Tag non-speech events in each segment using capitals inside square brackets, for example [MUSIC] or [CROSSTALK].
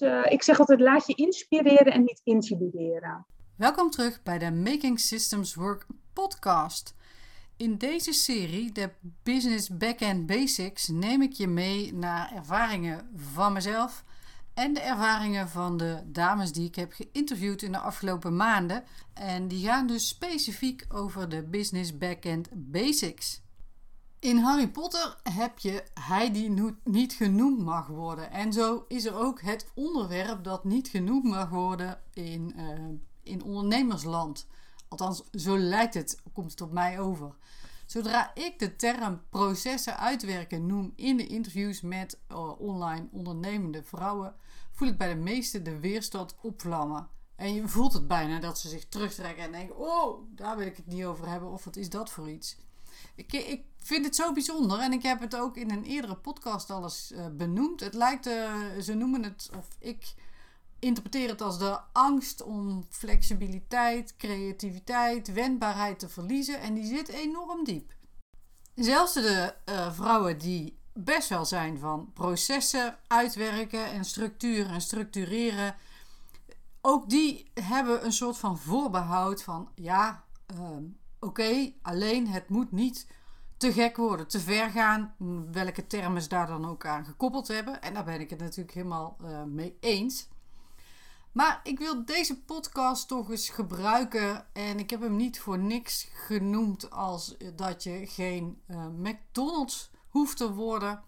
uh, ik zeg altijd, laat je inspireren en niet intimideren. Welkom terug bij de Making Systems Work podcast. In deze serie, de Business Backend Basics, neem ik je mee naar ervaringen van mezelf en de ervaringen van de dames die ik heb geïnterviewd in de afgelopen maanden. En die gaan dus specifiek over de Business Backend Basics. In Harry Potter heb je hij die niet genoemd mag worden. En zo is er ook het onderwerp dat niet genoemd mag worden in, uh, in ondernemersland. Althans, zo lijkt het, komt het op mij over. Zodra ik de term processen uitwerken noem in de interviews met uh, online ondernemende vrouwen, voel ik bij de meesten de weerstand opvlammen. En je voelt het bijna dat ze zich terugtrekken en denken: Oh, daar wil ik het niet over hebben. Of wat is dat voor iets? Ik, ik vind het zo bijzonder en ik heb het ook in een eerdere podcast al eens uh, benoemd. Het lijkt, uh, ze noemen het, of ik interpreteer het als de angst om flexibiliteit, creativiteit, wendbaarheid te verliezen. En die zit enorm diep. Zelfs de uh, vrouwen die best wel zijn van processen uitwerken en structuur en structureren. Ook die hebben een soort van voorbehoud van ja, oké, alleen het moet niet te gek worden, te ver gaan. Welke termen ze daar dan ook aan gekoppeld hebben. En daar ben ik het natuurlijk helemaal uh, mee eens. Maar ik wil deze podcast toch eens gebruiken. En ik heb hem niet voor niks genoemd als dat je geen uh, McDonald's hoeft te worden.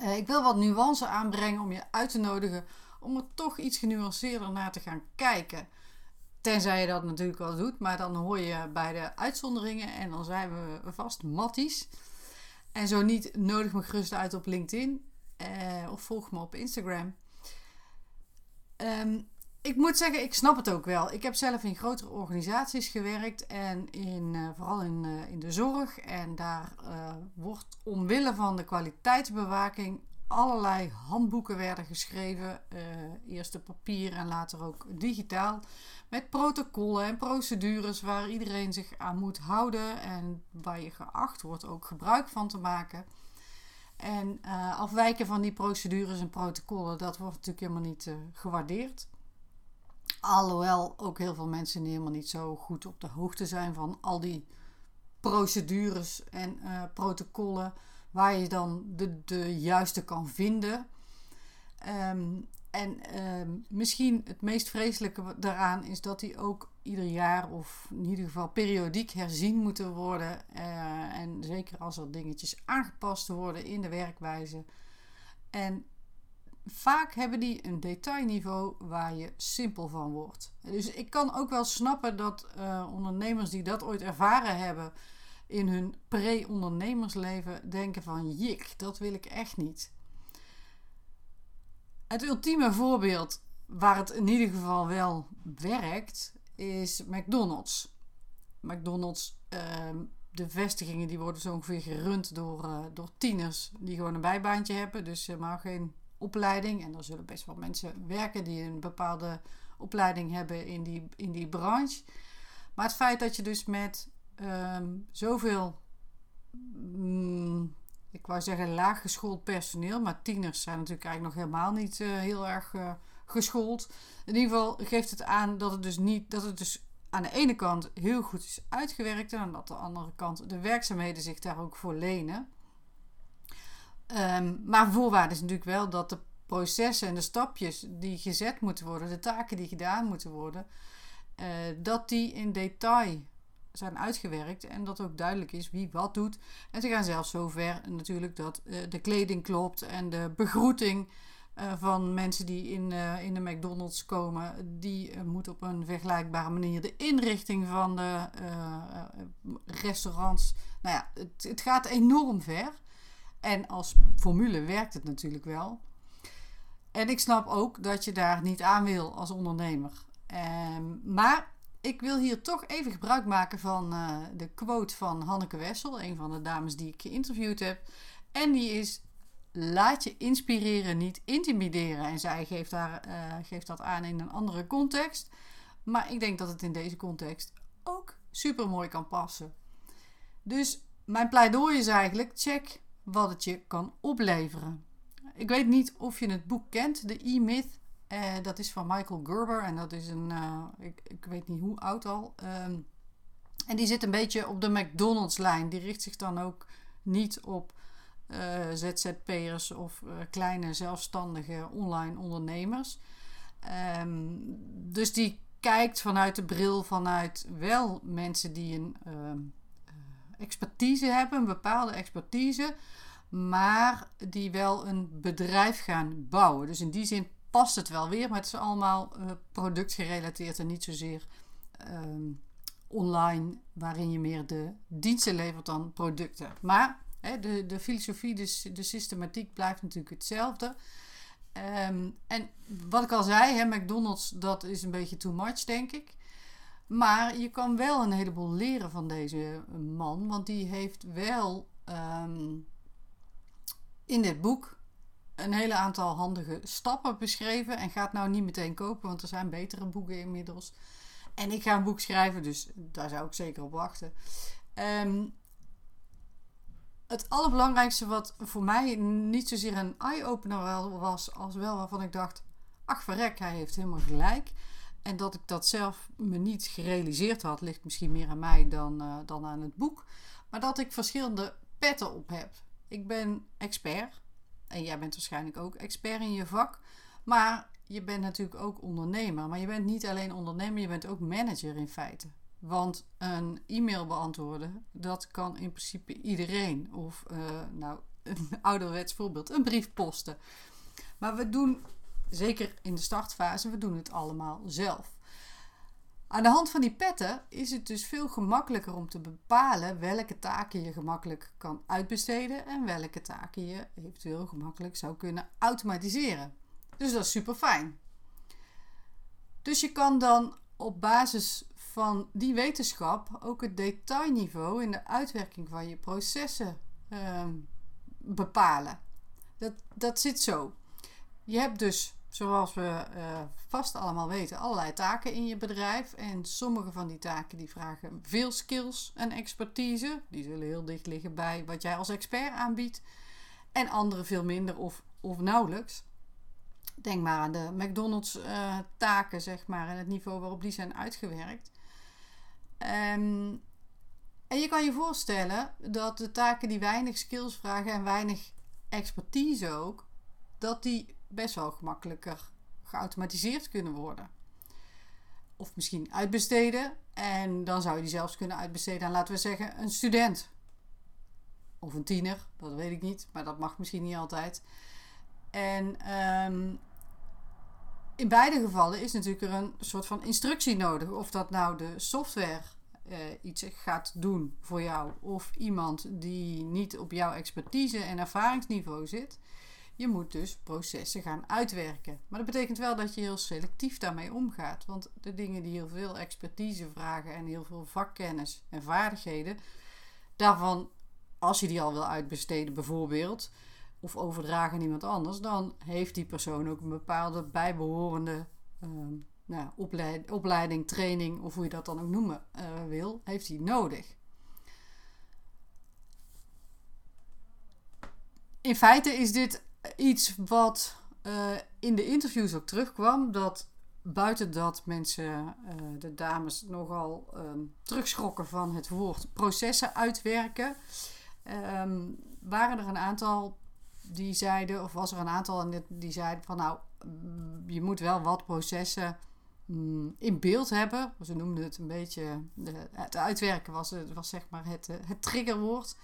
Uh, ik wil wat nuance aanbrengen om je uit te nodigen om er toch iets genuanceerder naar te gaan kijken. Tenzij je dat natuurlijk wel doet, maar dan hoor je bij de uitzonderingen en dan zijn we vast matties. En zo niet, nodig me gerust uit op LinkedIn eh, of volg me op Instagram. Um, ik moet zeggen, ik snap het ook wel. Ik heb zelf in grotere organisaties gewerkt en in, uh, vooral in, uh, in de zorg. En daar uh, wordt omwille van de kwaliteitsbewaking allerlei handboeken werden geschreven. eerst op papier en later ook digitaal. Met protocollen en procedures waar iedereen zich aan moet houden. En waar je geacht wordt ook gebruik van te maken. En afwijken van die procedures en protocollen, dat wordt natuurlijk helemaal niet gewaardeerd. Alhoewel ook heel veel mensen helemaal niet zo goed op de hoogte zijn van al die procedures en uh, protocollen waar je dan de, de juiste kan vinden. Um, en um, misschien het meest vreselijke daaraan is dat die ook ieder jaar of in ieder geval periodiek herzien moeten worden. Uh, en zeker als er dingetjes aangepast worden in de werkwijze. En vaak hebben die een detailniveau waar je simpel van wordt. Dus ik kan ook wel snappen dat uh, ondernemers die dat ooit ervaren hebben in hun pre-ondernemersleven denken van jik, dat wil ik echt niet. Het ultieme voorbeeld waar het in ieder geval wel werkt is McDonald's. McDonald's, uh, de vestigingen die worden zo ongeveer gerund door, uh, door tieners die gewoon een bijbaantje hebben. Dus maar geen opleiding. En er zullen best wel mensen werken die een bepaalde opleiding hebben in die, in die branche. Maar het feit dat je dus met um, zoveel, mm, ik wou zeggen laaggeschoold personeel, maar tieners zijn natuurlijk eigenlijk nog helemaal niet uh, heel erg uh, geschoold. In ieder geval geeft het aan dat het dus niet, dat het dus aan de ene kant heel goed is uitgewerkt en aan de andere kant de werkzaamheden zich daar ook voor lenen. Um, maar voorwaarde is natuurlijk wel dat de processen en de stapjes die gezet moeten worden, de taken die gedaan moeten worden, uh, dat die in detail zijn uitgewerkt en dat ook duidelijk is wie wat doet. En ze gaan zelfs zover natuurlijk dat uh, de kleding klopt en de begroeting uh, van mensen die in, in de McDonald's komen, die moet op een vergelijkbare manier. De inrichting van de restaurants. Nou ja, het, het gaat enorm ver. En als formule werkt het natuurlijk wel. En ik snap ook dat je daar niet aan wil als ondernemer. Um, maar ik wil hier toch even gebruik maken van uh, de quote van Hanneke Wessel, een van de dames die ik geïnterviewd heb. En die is: laat je inspireren, niet intimideren. En zij geeft, daar, uh, geeft dat aan in een andere context. Maar ik denk dat het in deze context ook super mooi kan passen. Dus mijn pleidooi is eigenlijk: check wat het je kan opleveren. ik weet niet of je het boek kent, de E-Myth. Uh, dat is van Michael Gerber en dat is een, uh, ik, ik, weet niet hoe oud al. Um, en die zit een beetje op de McDonald's-lijn. Die richt zich dan ook niet op uh, ZZP'ers of kleine zelfstandige online ondernemers. Um, dus die kijkt vanuit de bril vanuit wel mensen die een ehm, expertise hebben, een bepaalde expertise, maar die wel een bedrijf gaan bouwen. Dus in die zin past het wel weer, maar het is allemaal uh, productgerelateerd en niet zozeer um, online, waarin je meer de diensten levert dan producten. Maar de, de filosofie, de, de systematiek blijft natuurlijk hetzelfde. Um, en wat ik al zei, hè, McDonald's, dat is een beetje too much, denk ik. Maar je kan wel een heleboel leren van deze man, want die heeft wel um, in dit boek een hele aantal handige stappen beschreven. En gaat nou niet meteen kopen, want er zijn betere boeken inmiddels. En ik ga een boek schrijven, dus daar zou ik zeker op wachten. Um, het allerbelangrijkste wat voor mij niet zozeer een eye-opener was, als wel waarvan ik dacht: ach verrek, hij heeft helemaal gelijk. En dat ik dat zelf me niet gerealiseerd had, ligt misschien meer aan mij dan, uh, dan aan het boek. Maar dat ik verschillende petten op heb. Ik ben expert. En jij bent waarschijnlijk ook expert in je vak. Maar je bent natuurlijk ook ondernemer. Maar je bent niet alleen ondernemer, je bent ook manager in feite. Want een e-mail beantwoorden, dat kan in principe iedereen. Of, uh, nou, een [LAUGHS] ouderwets voorbeeld, een brief posten. Maar we doen, zeker in de startfase, we doen het allemaal zelf. Aan de hand van die petten is het dus veel gemakkelijker om te bepalen welke taken je gemakkelijk kan uitbesteden en welke taken je eventueel gemakkelijk zou kunnen automatiseren. Dus dat is super fijn. Dus je kan dan op basis van die wetenschap ook het detailniveau in de uitwerking van je processen uh, bepalen. Dat, dat zit zo. Je hebt dus zoals we uh, vast allemaal weten, allerlei taken in je bedrijf. En sommige van die taken die vragen veel skills en expertise. Die zullen heel dicht liggen bij wat jij als expert aanbiedt. En andere veel minder of, of nauwelijks. Denk maar aan de McDonald's uh, taken, zeg maar, en het niveau waarop die zijn uitgewerkt. Um, en je kan je voorstellen dat de taken die weinig skills vragen en weinig expertise ook, dat die best wel gemakkelijker geautomatiseerd kunnen worden. Of misschien uitbesteden. En dan zou je die zelfs kunnen uitbesteden aan, laten we zeggen, een student. Of een tiener, dat weet ik niet, maar dat mag misschien niet altijd. En um, in beide gevallen is natuurlijk er een soort van instructie nodig. Of dat nou de software uh, iets gaat doen voor jou, of iemand die niet op jouw expertise en ervaringsniveau zit. Je moet dus processen gaan uitwerken. Maar dat betekent wel dat je heel selectief daarmee omgaat. Want de dingen die heel veel expertise vragen en heel veel vakkennis en vaardigheden, daarvan, als je die al wil uitbesteden bijvoorbeeld, of overdragen aan iemand anders, dan heeft die persoon ook een bepaalde bijbehorende uh, nou, opleiding, training, of hoe je dat dan ook noemen uh, wil, heeft hij nodig. In feite is dit iets wat uh, in de interviews ook terugkwam. Dat buiten dat mensen, uh, de dames, nogal um, terugschrokken van het woord processen uitwerken. Um, waren er een aantal die zeiden, of was er een aantal die zeiden van nou, je moet wel wat processen um, in beeld hebben. Ze noemden het een beetje, de, het uitwerken was, was zeg maar het, het triggerwoord.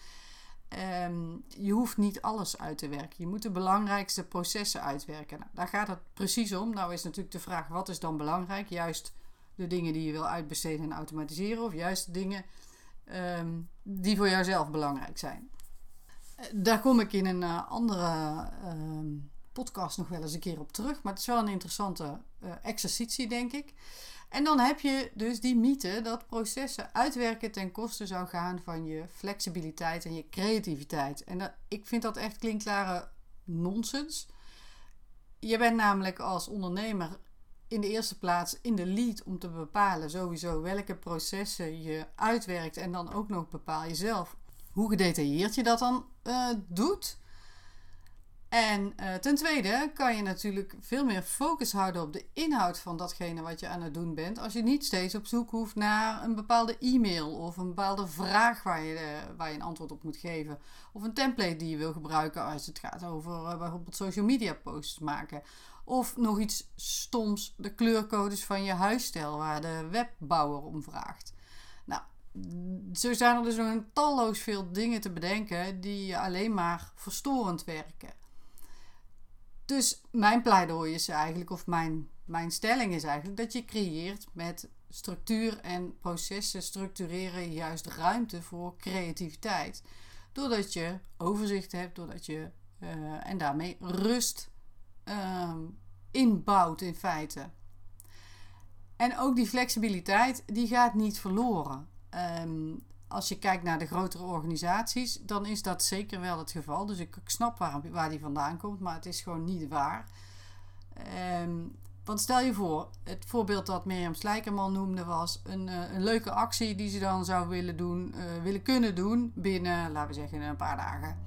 Um, je hoeft niet alles uit te werken. Je moet de belangrijkste processen uitwerken. Nou, daar gaat het precies om. Nou is natuurlijk de vraag: wat is dan belangrijk? Juist de dingen die je wil uitbesteden en automatiseren, of juist de dingen um, die voor jouzelf belangrijk zijn. Uh, daar kom ik in een uh, andere um, podcast nog wel eens een keer op terug. Maar het is wel een interessante uh, exercitie, denk ik. En dan heb je dus die mythe dat processen uitwerken ten koste zou gaan van je flexibiliteit en je creativiteit. En dat, ik vind dat echt klinkklare nonsens. Je bent namelijk als ondernemer in de eerste plaats in de lead om te bepalen sowieso welke processen je uitwerkt en dan ook nog bepaal je zelf hoe gedetailleerd je dat dan uh, doet. En uh, ten tweede kan je natuurlijk veel meer focus houden op de inhoud van datgene wat je aan het doen bent. Als je niet steeds op zoek hoeft naar een bepaalde e-mail of een bepaalde vraag waar je, uh, waar je een antwoord op moet geven. Of een template die je wil gebruiken als het gaat over uh, bijvoorbeeld social media posts maken. Of nog iets stoms, de kleurcodes van je huisstijl waar de webbouwer om vraagt. Nou, zo zijn er dus nog een talloos veel dingen te bedenken die alleen maar verstorend werken. Dus mijn pleidooi is eigenlijk, of mijn, mijn stelling is eigenlijk, dat je creëert met structuur en processen structureren juist ruimte voor creativiteit. Doordat je overzicht hebt, doordat je uh, en daarmee rust uh, inbouwt in feite. En ook die flexibiliteit, die gaat niet verloren. Um, als je kijkt naar de grotere organisaties, dan is dat zeker wel het geval. Dus ik, snap waar, waar die vandaan komt, maar het is gewoon niet waar. Um, want stel je voor, het voorbeeld dat Mirjam Slijkerman noemde was een, uh, een leuke actie die ze dan zou willen doen, uh, willen kunnen doen binnen, laten we zeggen, een paar dagen.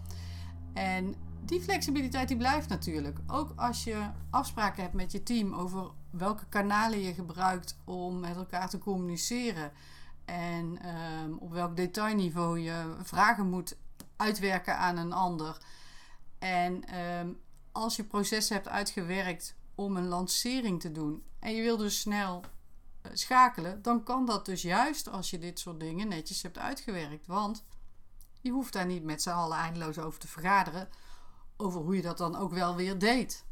En die flexibiliteit die blijft natuurlijk. Ook als je afspraken hebt met je team over welke kanalen je gebruikt om met elkaar te communiceren. En um, op welk detailniveau je vragen moet uitwerken aan een ander. En um, als je processen hebt uitgewerkt om een lancering te doen en je wil dus snel uh, schakelen, dan kan dat dus juist als je dit soort dingen netjes hebt uitgewerkt. Want je hoeft daar niet met z'n allen eindeloos over te vergaderen over hoe je dat dan ook wel weer deed.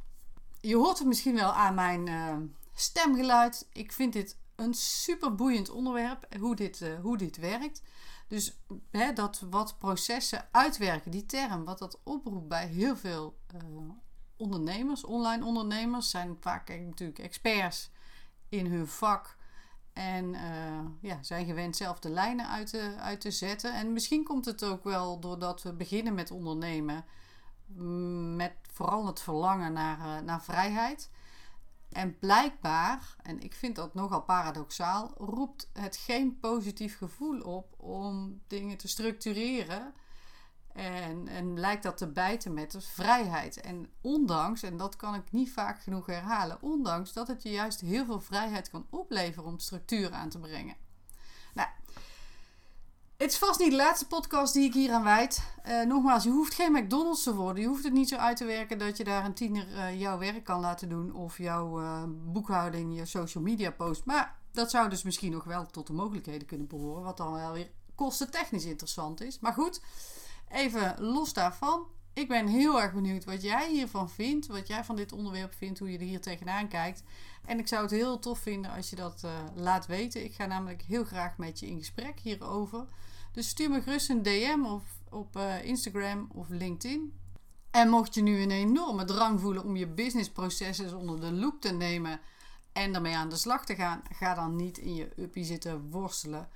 Je hoort het misschien wel aan mijn uh, stemgeluid. Ik vind dit een super boeiend onderwerp, hoe dit, uh, hoe dit werkt. Dus hè, dat wat processen uitwerken, die term, wat dat oproept bij heel veel uh, ondernemers, online ondernemers, zijn vaak natuurlijk experts in hun vak. En uh, ja, zijn gewend zelf de lijnen uit te, uit te zetten. En misschien komt het ook wel doordat we beginnen met ondernemen. Mm, met vooral het verlangen naar, naar vrijheid. En blijkbaar, en ik vind dat nogal paradoxaal, roept het geen positief gevoel op om dingen te structureren. En, en lijkt dat te bijten met de vrijheid. En ondanks, en dat kan ik niet vaak genoeg herhalen, ondanks dat het je juist heel veel vrijheid kan opleveren om structuur aan te brengen. Het is vast niet de laatste podcast die ik hier aan wijd. Uh, nogmaals, je hoeft geen McDonald's te worden. Je hoeft het niet zo uit te werken dat je daar een tiener uh, jouw werk kan laten doen. Of jouw uh, boekhouding, je social media post. Maar dat zou dus misschien nog wel tot de mogelijkheden kunnen behoren. Wat dan wel weer kostentechnisch interessant is. Maar goed, even los daarvan. Ik ben heel erg benieuwd wat jij hiervan vindt. Wat jij van dit onderwerp vindt. Hoe je er hier tegenaan kijkt. En ik zou het heel tof vinden als je dat laat weten. Ik ga namelijk heel graag met je in gesprek hierover. Dus stuur me gerust een DM of op uh, Instagram of LinkedIn. En mocht je nu een enorme drang voelen om je businessprocessen onder de loep te nemen en daarmee aan de slag te gaan, ga dan niet in je uppie zitten worstelen.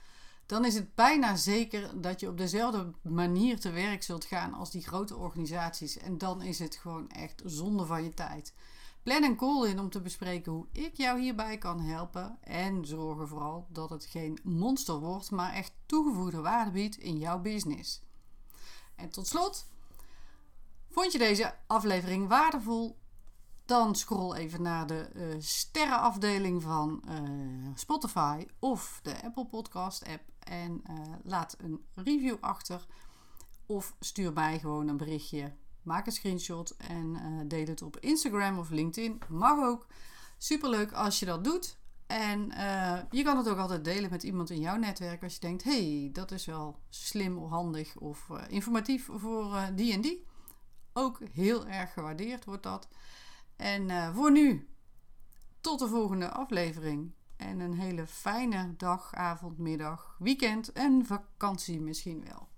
Dan is het bijna zeker dat je op dezelfde manier te werk zult gaan als die grote organisaties. En dan is het gewoon echt zonde van je tijd. Plan een call in om te bespreken hoe ik jou hierbij kan helpen. En zorgen vooral dat het geen monster wordt, maar echt toegevoegde waarde biedt in jouw business. En tot slot, vond je deze aflevering waardevol? Dan scroll even naar de uh, sterrenafdeling van uh, Spotify of de Apple Podcast app en uh, laat een review achter. Of stuur mij gewoon een berichtje Maak een screenshot en uh, deel het op Instagram of LinkedIn. Mag ook. Superleuk als je dat doet. En uh, je kan het ook altijd delen met iemand in jouw netwerk als je denkt: hey, dat is wel slim of handig of uh, informatief voor die en die. Ook heel erg gewaardeerd wordt dat. En voor nu, tot de volgende aflevering. En een hele fijne dag, avond, middag, weekend en vakantie misschien wel.